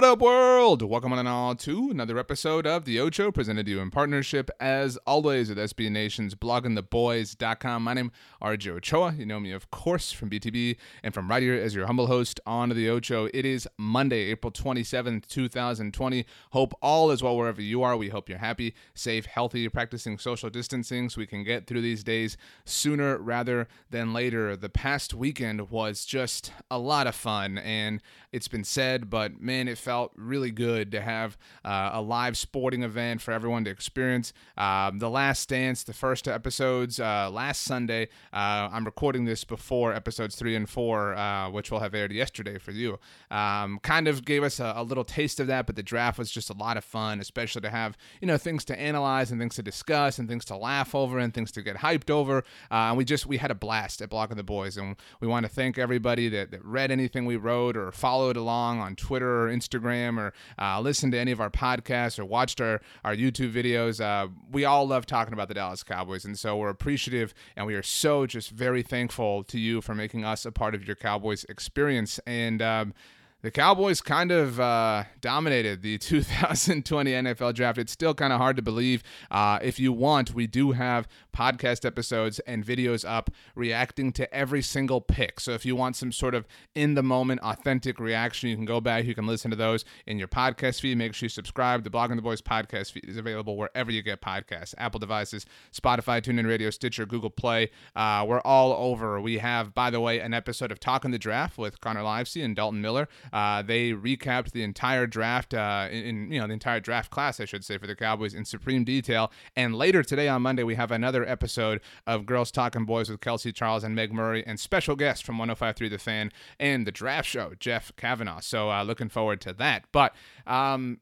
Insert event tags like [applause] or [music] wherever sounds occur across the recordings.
What up, world? Welcome on and all to another episode of The Ocho, presented to you in partnership, as always, with SB Nation's bloggingtheboys.com. My name RJ Ochoa. You know me, of course, from BTB and from right here as your humble host on The Ocho. It is Monday, April 27th, 2020. Hope all is well wherever you are. We hope you're happy, safe, healthy, practicing social distancing so we can get through these days sooner rather than later. The past weekend was just a lot of fun, and it's been said, but man, it felt really good to have uh, a live sporting event for everyone to experience. Um, the Last Dance, the first episodes uh, last Sunday. Uh, I'm recording this before episodes three and four, uh, which will have aired yesterday for you. Um, kind of gave us a, a, little taste of that, but the draft was just a lot of fun, especially to have you know things to analyze and things to discuss and things to laugh over and things to get hyped over. Uh, and we just we had a blast at Blogging the Boys, and we want to thank everybody that, that read anything we wrote or followed along on Twitter or Instagram or uh, listened to any of our podcasts or watched our, our YouTube videos. Uh, we all love talking about the Dallas Cowboys. And so we're appreciative and we are so just very thankful to you for making us a part of your Cowboys experience. And, um, the Cowboys kind of uh, dominated the [laughs] 2020 NFL draft. It's still kind of hard to believe. Uh, if you want, we do have podcast episodes and videos up reacting to every single pick. So if you want some sort of in the moment, authentic reaction, you can go back. You can listen to those in your podcast feed. Make sure you subscribe. The Blogging the Boys podcast feed is available wherever you get podcasts Apple devices, Spotify, TuneIn Radio, Stitcher, Google Play. Uh, we're all over. We have, by the way, an episode of Talking the Draft with Connor Livesey and Dalton Miller. Uh, they recapped the entire draft, uh, in, in, you know the entire draft class, I should say, for the Cowboys in supreme detail. And later today on Monday, we have another episode of Girls Talking Boys with Kelsey Charles and Meg Murray, and special guest from 105.3 The Fan and the Draft Show, Jeff Kavanaugh. So uh, looking forward to that. But um,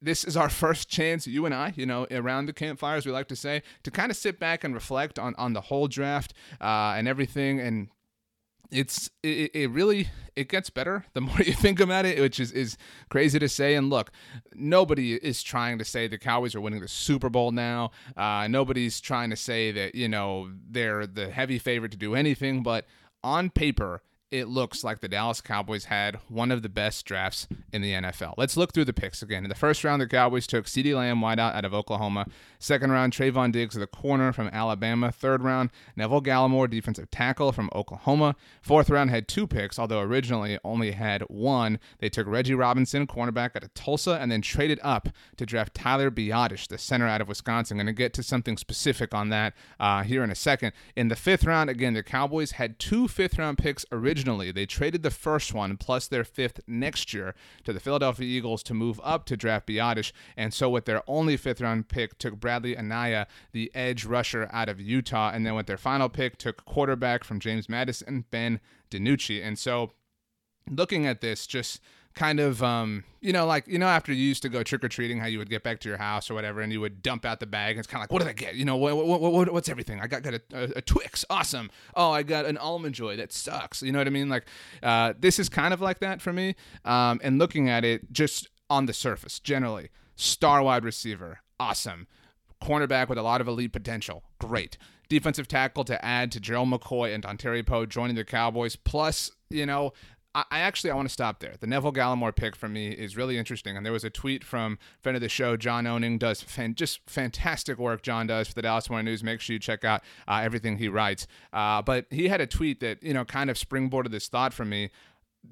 this is our [laughs] first chance, you and I, you know, around the campfires, we like to say, to kind of sit back and reflect on, on the whole draft uh, and everything and it's it, it really it gets better the [laughs] more you think about it which is is crazy to say. And look nobody is trying to say the cowboys are winning the super bowl now. Uh, nobody's trying to say that you know they're the heavy favorite to do anything. But on paper it looks like the Dallas Cowboys had one of the best drafts in the NFL. Let's look through the picks again. In the first round, the Cowboys took CeeDee Lamb, wideout out of Oklahoma. Second round, Trevon Diggs, the corner from Alabama. Third round, Neville Gallimore, defensive tackle from Oklahoma. Fourth round had two picks, although originally only had one. They took Reggie Robinson, cornerback out of Tulsa, and then traded up to draft Tyler Biadasz, the center out of Wisconsin. I'm going to get to something specific on that uh, here in a second. In the fifth round, again, the Cowboys had two fifth round picks originally originally. They traded the first one plus their fifth next year to the Philadelphia Eagles to move up to draft Biadasz. And so with their only fifth round pick, took Bradley Anae, the edge rusher out of Utah. And then with their final pick, took quarterback from James Madison, Ben DiNucci. And so looking at this, just kind of um, you know like you know after you used to go trick-or-treating how you would get back to your house or whatever and you would dump out the bag and it's kind of like what did i get? You know what, what, what what's everything? I got, got a, a, a, twix. Awesome. Oh i got an almond joy that sucks. You know what i mean? Like uh, this is kind of like that for me um, and looking at it just on the surface generally star wide receiver. Awesome. Cornerback with a lot of elite potential. Great. Defensive tackle to add to Gerald McCoy and Dontari Poe joining the Cowboys. Plus, you know, I, actually I want to stop there. The Neville Gallimore pick for me is really interesting, and there was a tweet from friend of the show John Owning does fan, just fantastic work. John does for the Dallas Morning News. Make sure you check out uh, everything he writes. Uh, but he had a tweet that you know kind of springboarded this thought for me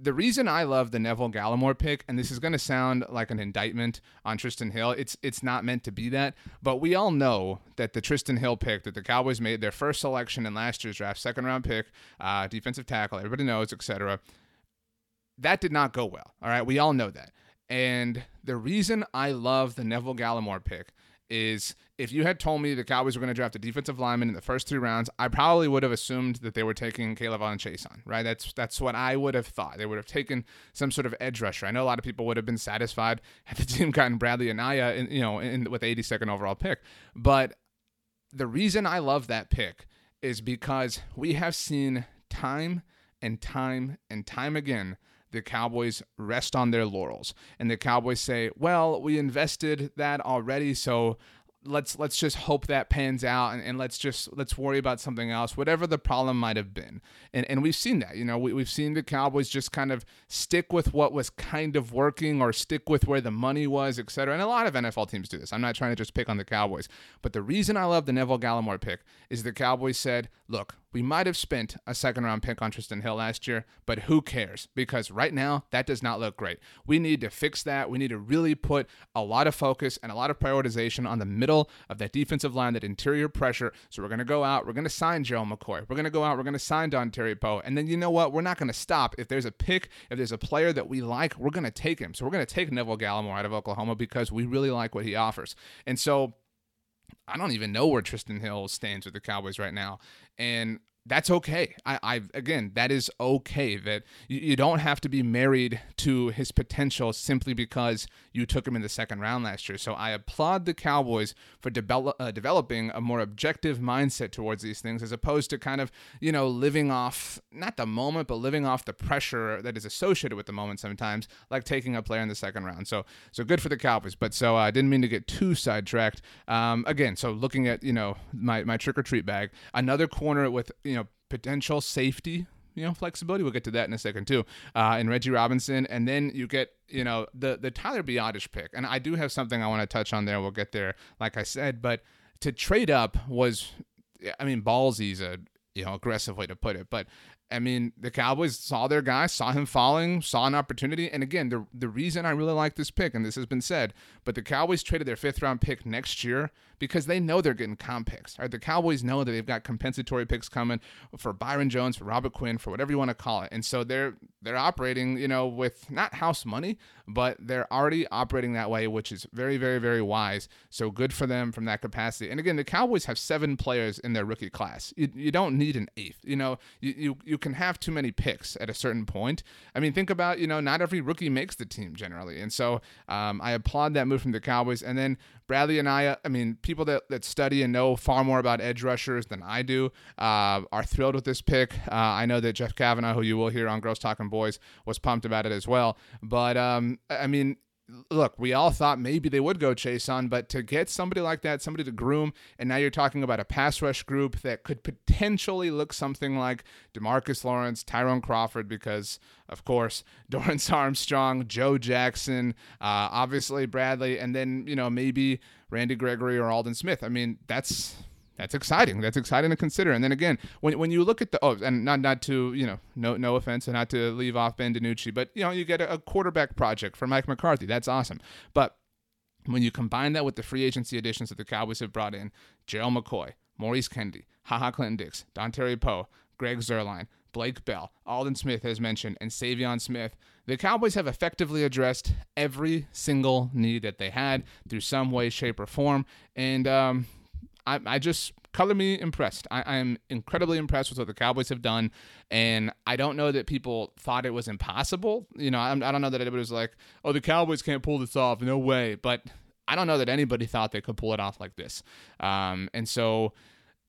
the reason I love the Neville Gallimore pick, and this is going to sound like an indictment on Trysten Hill, it's it's not meant to be that, but we all know that the Trysten Hill pick that the Cowboys made their first selection in last year's draft, second round pick, uh, defensive tackle, everybody knows, etc. That did not go well. All right, we all know that. And the reason I love the Neville Gallimore pick is if you had told me the Cowboys were going to draft a defensive lineman in the first three rounds, I probably would have assumed that they were taking K'Lavon Chaisson, right? That's that's what I would have thought. They would have taken some sort of edge rusher. I know a lot of people would have been satisfied [laughs] had the team gotten Bradley Anae, in, you know, in, with the 82nd overall pick. But the reason I love that pick is because we have seen time and time and time again the Cowboys rest on their laurels. And the Cowboys say, "Well, we invested that already, so let's let's just hope that pans out and, and let's just let's worry about something else whatever the problem might have been. And and we've seen that you know we, we've seen the cowboys just kind of stick with what was kind of working or stick with where the money was etc and a lot of nfl teams do this. I'm not trying to just pick on the cowboys. But the reason i love the neville gallimore pick is the cowboys said look we might have spent a second round pick on Trysten Hill last year, but who cares? Because right now, that does not look great. We need to fix that. We need to really put a lot of focus and a lot of prioritization on the middle of that defensive line, that interior pressure. So we're going to go out, we're going to sign Joe McCoy, we're going to go out, we're going to sign Dontari Poe. And then you know what? We're not going to stop. If there's a pick, if there's a player that we like, we're going to take him. So we're going to take Neville Gallimore out of Oklahoma because we really like what he offers. And so I don't even know where Trysten Hill stands with the Cowboys right now. And that's okay. I, I again, that is okay. That you, you, don't have to be married to his potential simply because you took him in the second round last year. So I applaud the Cowboys for develop, uh, developing a more objective mindset towards these things, as opposed to kind of you know living off not the moment, but living off the pressure that is associated with the moment sometimes, like taking a player in the second round. So so good for the Cowboys. But so I uh, didn't mean to get too sidetracked. Um, again, so looking at you know my my trick or treat bag, another corner with you you know, potential safety, you know, flexibility. We'll get to that in a second too. Uh, and Reggie Robinson, and then you get, you know, the the Tyler Biadasz pick. And I do have something I want to touch on there. We'll get there, like I said. But to trade up was, I mean, ballsy's a you know aggressive way to put it, but I mean, the Cowboys saw their guy, saw him falling, saw an opportunity. And again, the the reason I really like this pick, and this has been said, but the Cowboys traded their fifth round pick next year because they know they're getting comp picks. Right? The Cowboys know that they've got compensatory picks coming for Byron Jones, for Robert Quinn, for whatever you want to call it. And so they're they're operating, you know, with not house money, but they're already operating that way, which is very, very, very wise. So good for them from that capacity. And again, the Cowboys have seven players in their rookie class. You, you don't need an eighth. You know, you, you you can have too many picks at a certain point. I mean, think about, you know, not every rookie makes the team generally. And so um, I applaud that move from the Cowboys. And then Bradley Anae I mean, people that, that study and know far more about edge rushers than I do uh, are thrilled with this pick. Uh, I know that Jeff Kavanaugh, who you will hear on Girls Talking Boys, was pumped about it as well. But, um, I mean, look, we all thought maybe they would go Chaisson, but to get somebody like that, somebody to groom, and now you're talking about a pass rush group that could potentially look something like Demarcus Lawrence, Tyrone Crawford, because of course [laughs] Dorance Armstrong, Joe Jackson, uh, obviously Bradley, and then you know maybe Randy Gregory or Aldon Smith. I mean, that's that's exciting. That's exciting to consider. And then again, when, when you look at the oh, and not not to you know no no offense and not to leave off Ben DiNucci, but you know you get a, a quarterback project for Mike McCarthy. That's awesome. But when you combine that with the free agency additions that the Cowboys have brought in, Gerald McCoy, Maurice Canady, HaHa Clinton Dix, Dontari Poe, Greg Zuerlein, Blake Bell, Aldon Smith has mentioned, and Saivion Smith, the Cowboys have effectively addressed every single need that they had through some way, shape, or form. And um, I, I just color me impressed. I, am incredibly impressed with what the Cowboys have done, and I don't know that people thought it was impossible. You know, I, I don't know that anybody was like, "Oh, the Cowboys can't pull this off." No way. But I don't know that anybody thought they could pull it off like this. Um, and so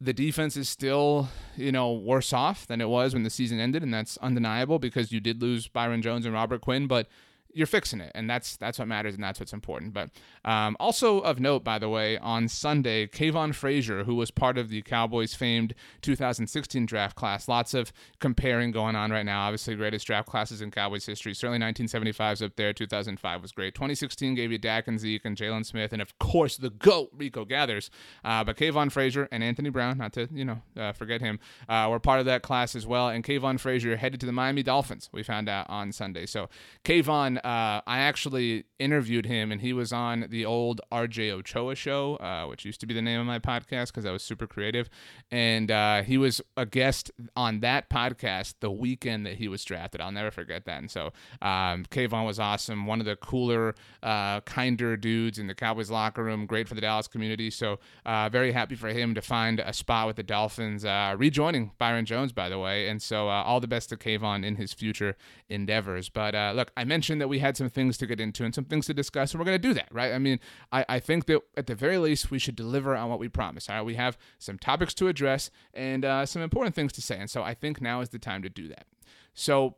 the defense is still, you know, worse off than it was when the season ended, and that's undeniable because you did lose Byron Jones and Robert Quinn, but you're fixing it, and that's that's what matters, and that's what's important. But um, also of note, by the way, on Sunday, Kavon Frazier, who was part of the Cowboys' famed 2016 draft class, lots of comparing going on right now. Obviously, greatest draft classes in Cowboys history. Certainly, 1975 is up there. 2005 was great. 2016 gave you Dak and Zeke and Jaylon Smith, and of course the goat Rico Gathers. Uh, but Kavon Frazier and Anthony Brown, not to you know uh, forget him, uh, were part of that class as well. And Kavon Frazier headed to the Miami Dolphins. We found out on Sunday. So Kavon uh, I actually interviewed him, and he was on the old RJ Ochoa show, uh, which used to be the name of my podcast because I was super creative. And uh, he was a guest on that podcast the weekend that he was drafted. I'll never forget that. And so um, Kavon was awesome, one of the cooler, uh, kinder dudes in the Cowboys locker room, great for the Dallas community. So uh, very happy for him to find a spot with the Dolphins, uh, rejoining Byron Jones, by the way. And so all the best to Kavon in his future endeavors. But look, I mentioned that we had some things to get into and some things to discuss, and we're going to do that, right? I mean, I, I think that at the very least, we should deliver on what we promise. All right, we have some topics to address and uh, some important things to say, and so I think now is the time to do that. So,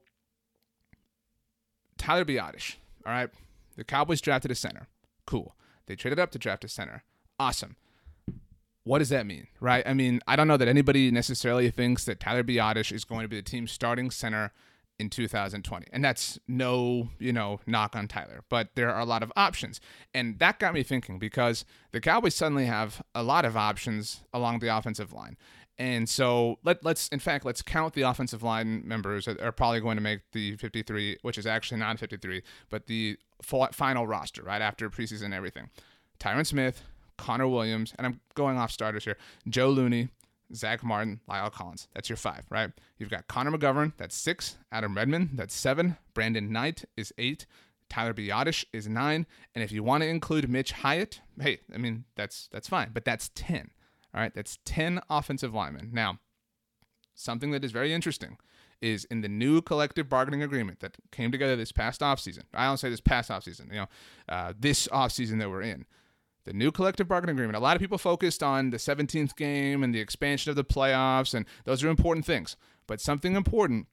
Tyler Biadasz, all right, the Cowboys drafted a center. Cool. They traded up to draft a center. Awesome what does that mean, right? I mean, I don't know that anybody necessarily thinks that Tyler Biadasz is going to be the team's starting center in 2020. And that's no, you know, knock on Tyler, but there are a lot of options. And that got me thinking because the Cowboys suddenly have a lot of options along the offensive line. And so let, let's, in fact, let's count the offensive line members that are probably going to make the 53, which is actually not 53, but the final roster, right after preseason and everything. Tyron Smith, Connor Williams, and I'm going off starters here, Joe Looney, Zack Martin, La'el Collins. That's your five, right? You've got Connor McGovern, that's six. Adam Redmond, that's seven. Brandon Knight is eight. Tyler Biadasz is nine. And if you want to include Mitch Hyatt, hey, I mean, that's that's fine, but that's 10. All right, that's 10 offensive linemen. Now, something that is very interesting is in the new collective bargaining agreement that came together this past offseason. I don't say this past offseason, you know, uh, this offseason that we're in the new collective bargaining agreement. A lot of people focused on the 17th game and the expansion of the playoffs, and those are important things. But something important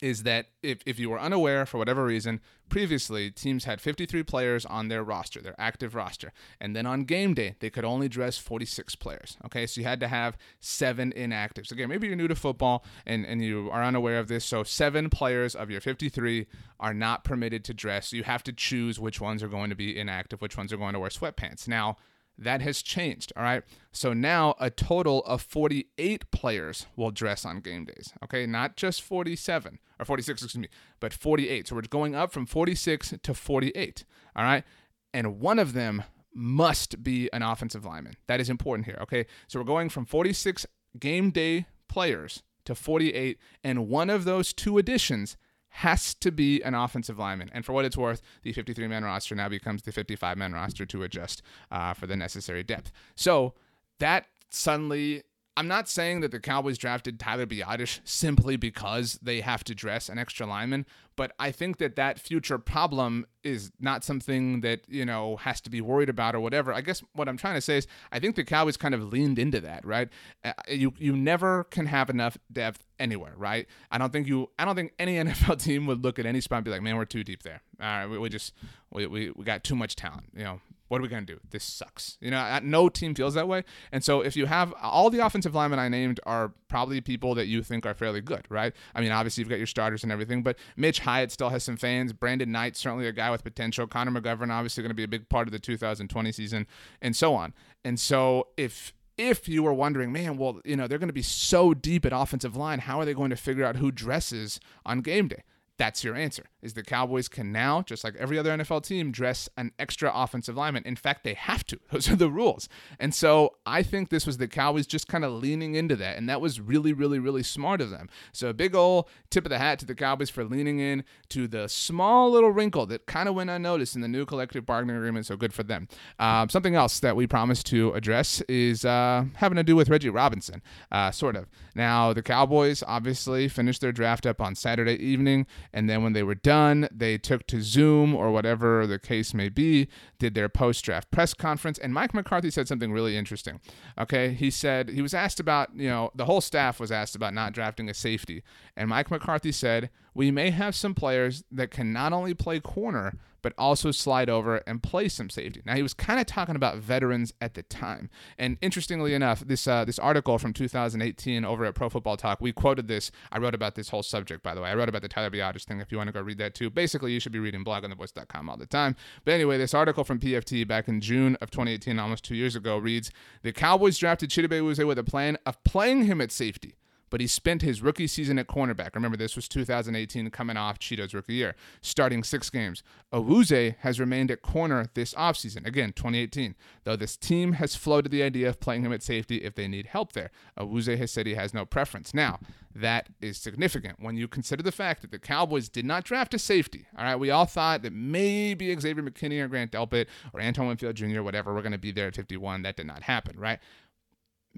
is that if, if you were unaware for whatever reason, previously teams had 53 players on their roster, their active roster. And then on game day, they could only dress 46 players. Okay, so you had to have seven inactives. Again, maybe you're new to football and, and you are unaware of this. So seven players of your 53 are not permitted to dress. You have to choose which ones are going to be inactive, which ones are going to wear sweatpants. Now, that has changed. All right. So now a total of 48 players will dress on game days. Okay. Not just 47 or 46, excuse me, but 48. So we're going up from 46 to 48. All right. And one of them must be an offensive lineman. That is important here. Okay. So we're going from 46 game day players to 48. And one of those two additions has to be an offensive lineman. And for what it's worth, the 53 man roster now becomes the 55 man roster to adjust uh, for the necessary depth. So that suddenly I'm not saying that the Cowboys drafted Tyler Biadasz simply because they have to dress an extra lineman, but I think that that future problem is not something that, you know, has to be worried about or whatever. I guess what I'm trying to say is I think the Cowboys kind of leaned into that, right? Uh, you you never can have enough depth anywhere, right? I don't think you I don't think any [laughs] NFL team would look at any spot and be like, "Man, we're too deep there." All right, we, we just we, we, we got too much talent, you know what are we going to do? This sucks. You know, no team feels that way. And so if you have all the offensive linemen I named are probably people that you think are fairly good, right? I mean, obviously you've got your starters and everything, but Mitch Hyatt still has some fans. Brandon Knight, certainly a guy with potential. Connor McGovern, obviously going to be a big part of the 2020 season, and so on. And so if if you were wondering, man, well, you know, they're going to be so deep at offensive line, how are they going to figure out who dresses on game day? That's your answer. Is the Cowboys can now, just like every other NFL team, dress an extra offensive lineman. In fact, they have to. [laughs] Those are the rules. And so I think this was the Cowboys just kind of leaning into that. And that was really, really, really smart of them. So a big old tip of the hat to the Cowboys for leaning in to the small little wrinkle that kind of went unnoticed in the new collective bargaining agreement. So good for them. Um, something else that we promised to address is uh, having to do with Reggie Robinson, uh, sort of. Now, the Cowboys obviously finished their draft up on Saturday evening. And then when they were done. They took to Zoom or whatever the case may be, did their post draft press conference, and Mike McCarthy said something really interesting. Okay, he said he was asked about, you know, the whole staff was asked about not drafting a safety, and Mike McCarthy said, We may have some players that can not only play corner, but also slide over and play some safety. Now he was kind of talking about veterans at the time, and interestingly enough, this uh, this article from 2018 over at Pro Football Talk, we quoted this. I wrote about this whole subject, by the way. I wrote about the Tyler Biadasz thing. If you want to go read that too, basically you should be reading bloggingtheboys.com all the time. But anyway, this article from PFT back in June of 2018, almost two years ago, reads: The Cowboys drafted Chidobe Awuzie with a plan of playing him at safety but he spent his rookie season at cornerback. Remember, this was 2018, coming off Chido's rookie year, starting six games. Awuzie has remained at corner this offseason, again, 2018, though this team has floated the idea of playing him at safety if they need help there. Awuzie has said he has no preference. Now, that is significant when you consider the fact that the Cowboys did not draft a safety. All right, we all thought that maybe Xavier McKinney or Grant Delpit or Antoine Winfield Jr., whatever, were going to be there at 51. That did not happen, right?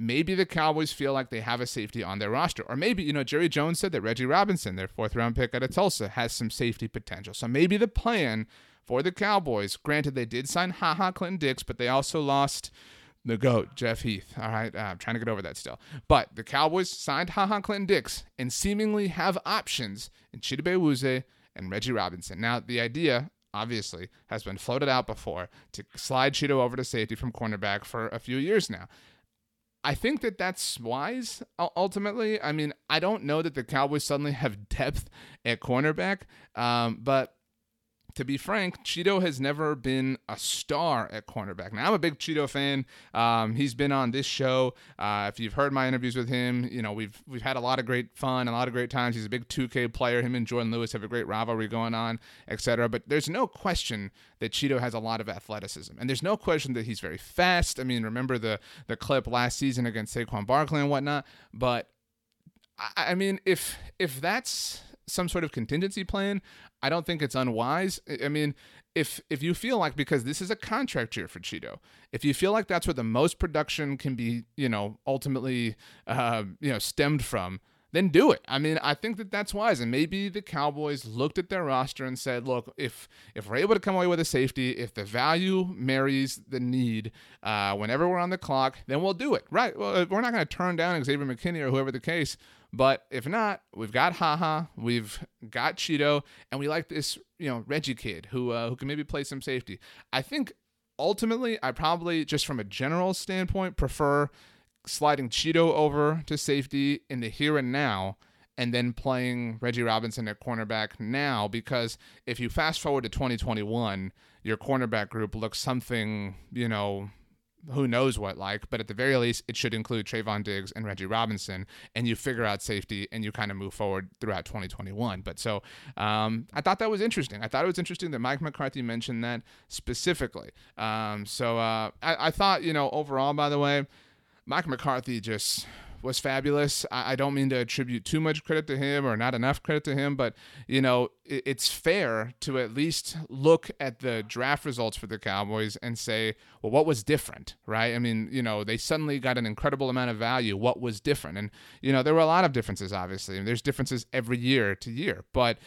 Maybe the Cowboys feel like they have a safety on their roster. Or maybe, you know, Jerry Jones said that Reggie Robinson, their fourth round pick out of Tulsa, has some safety potential. So maybe the plan for the Cowboys, granted, they did sign Ha Ha Clinton Dix, but they also lost the GOAT, Jeff Heath. All right, uh, I'm trying to get over that still. But the Cowboys signed Ha Ha Clinton Dix and seemingly have options in Chidobe Awuzie and Reggie Robinson. Now, the idea obviously has been floated out before to slide Chido over to safety from cornerback for a few years now. I think that that's wise ultimately. I mean, I don't know that the Cowboys suddenly have depth at cornerback, um, but to be frank, Chido has never been a star at cornerback. Now, I'm a big Chido fan. Um, he's been on this show. Uh, if you've heard my interviews with him, you know we've we've had a lot of great fun, a lot of great times. He's a big 2K player. Him and Jourdan Lewis have a great rivalry going on, etc. But there's no question that Chido has a lot of athleticism, and there's no question that he's very fast. I mean, remember the the clip last season against Saquon Barkley and whatnot. But I, I mean, if if that's some sort of contingency plan, I don't think it's unwise. I mean, if if you feel like because this is a contract year for Chido, if you feel like that's where the most production can be, you know, ultimately, uh, you know, stemmed from, then do it. I mean, I think that that's wise. And maybe the Cowboys looked at their roster and said, look, if if we're able to come away with a safety, if the value marries the need, uh, whenever we're on the clock, then we'll do it. Right? Well, we're not going to turn down Xavier McKinney or whoever the case. But if not, we've got Haha, we've got Chido, and we like this, you know, Reggie kid who uh, who can maybe play some safety. I think ultimately, I probably just from a general standpoint prefer sliding Chido over to safety in the here and now and then playing Reggie Robinson at cornerback now because if you fast forward to 2021, your cornerback group looks something, you know, who knows what like, but at the very least, it should include Trevon Diggs and Reggie Robinson, and you figure out safety and you kind of move forward throughout 2021. But so um, I thought that was interesting. I thought it was interesting that Mike McCarthy mentioned that specifically. Um, so uh, I, I thought, you know, overall, by the way, Mike McCarthy just was fabulous. I, I, don't mean to attribute too much credit to him or not enough credit to him, but you know it, it's fair to at least look at the draft results for the Cowboys and say, well, what was different, right? I mean, you know, they suddenly got an incredible amount of value. What was different? And you know, there were a lot of differences. Obviously, there's differences every year to year, but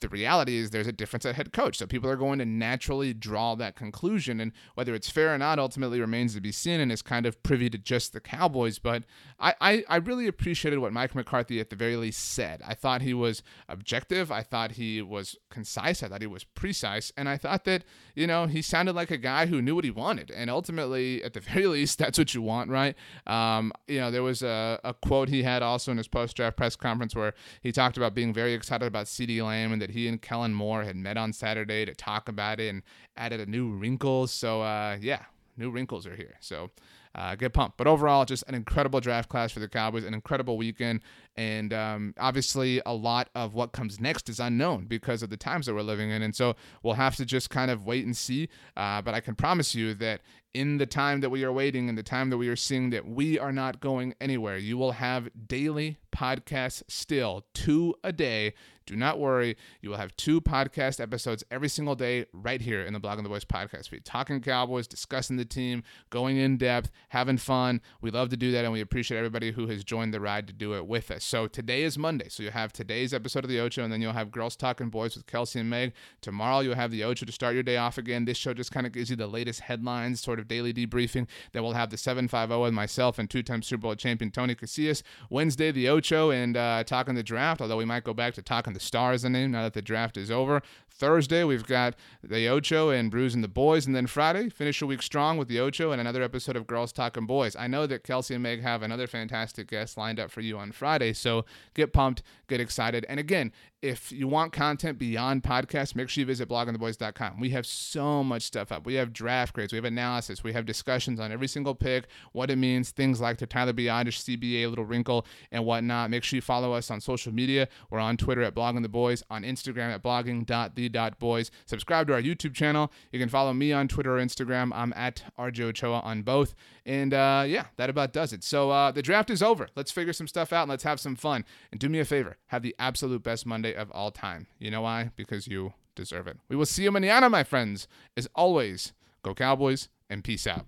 the reality is there's a difference at head coach. So people are going to naturally draw that conclusion. And whether it's fair or not ultimately remains to be seen and is kind of privy to just the Cowboys. But I, I, I, really appreciated what Mike McCarthy at the very least said. I thought he was objective. I thought he was concise. I thought he was precise. And I thought that, you know, he sounded like a guy who knew what he wanted. And ultimately, at the [laughs] very least, that's what you want, right? Um, you know, there was a, a quote he had also in his post draft press conference where he talked about being very excited about CeeDee Lamb and that he and Kellen Moore had met on Saturday to talk about it and added a new wrinkle. So uh, yeah, new wrinkles are here. So uh, get pumped. But overall, just an incredible draft class for the Cowboys, an incredible weekend. And um, obviously, a lot of what comes next is unknown because of the times that we're living in. And so we'll have to just kind of wait and see. Uh, but I can promise you that in the time that we are waiting in the time that we are seeing that we are not going anywhere. You will have daily podcasts still, two a day. Do not worry. You will have two podcast episodes every single day right here in the Blogging the Boys podcast feed. Talking Cowboys, discussing the team, going in depth, having fun. We love to do that, and we appreciate everybody who has joined the ride to do it with us. So today is Monday. So you'll have today's episode of the Ocho, and then you'll have Girls Talking Boys with Kelsey and Meg. Tomorrow you'll have the Ocho to start your day off again. This show just kind of gives you the latest headlines, sort of daily debriefing. that we'll have the 750 with myself and two-time Super Bowl champion Tony Casillas. Wednesday, the Ocho and uh, talking the draft, although we might go back to talking the stars in name now that the draft is over. Thursday, we've got the Ocho and Bruising the Boys. And then Friday, finish a week strong with the Ocho and another episode of Girls Talking Boys. I know that Kelsey and Meg have another fantastic guest lined up for you on Friday. So get pumped, get excited. And again, if you want content beyond podcasts, make sure you visit bloggingtheboys.com. We have so much stuff up. We have draft grades, we have analysis, we have discussions on every single pick, what it means, things like the Tyler Biadasz CBA little wrinkle and whatnot. Make sure you follow us on social media. We're on Twitter at bloggingtheboys, on Instagram at blogging.the.boys. Subscribe to our YouTube channel. You can follow me on Twitter or Instagram. I'm at RJ Ochoa on both. And uh, yeah, that about does it. So uh, the draft is over. Let's figure some stuff out and let's have some fun. And do me a favor, have the absolute best Monday of all time. You know why? Because you deserve it. We will see you mañana, my friends. As always, go Cowboys and peace out.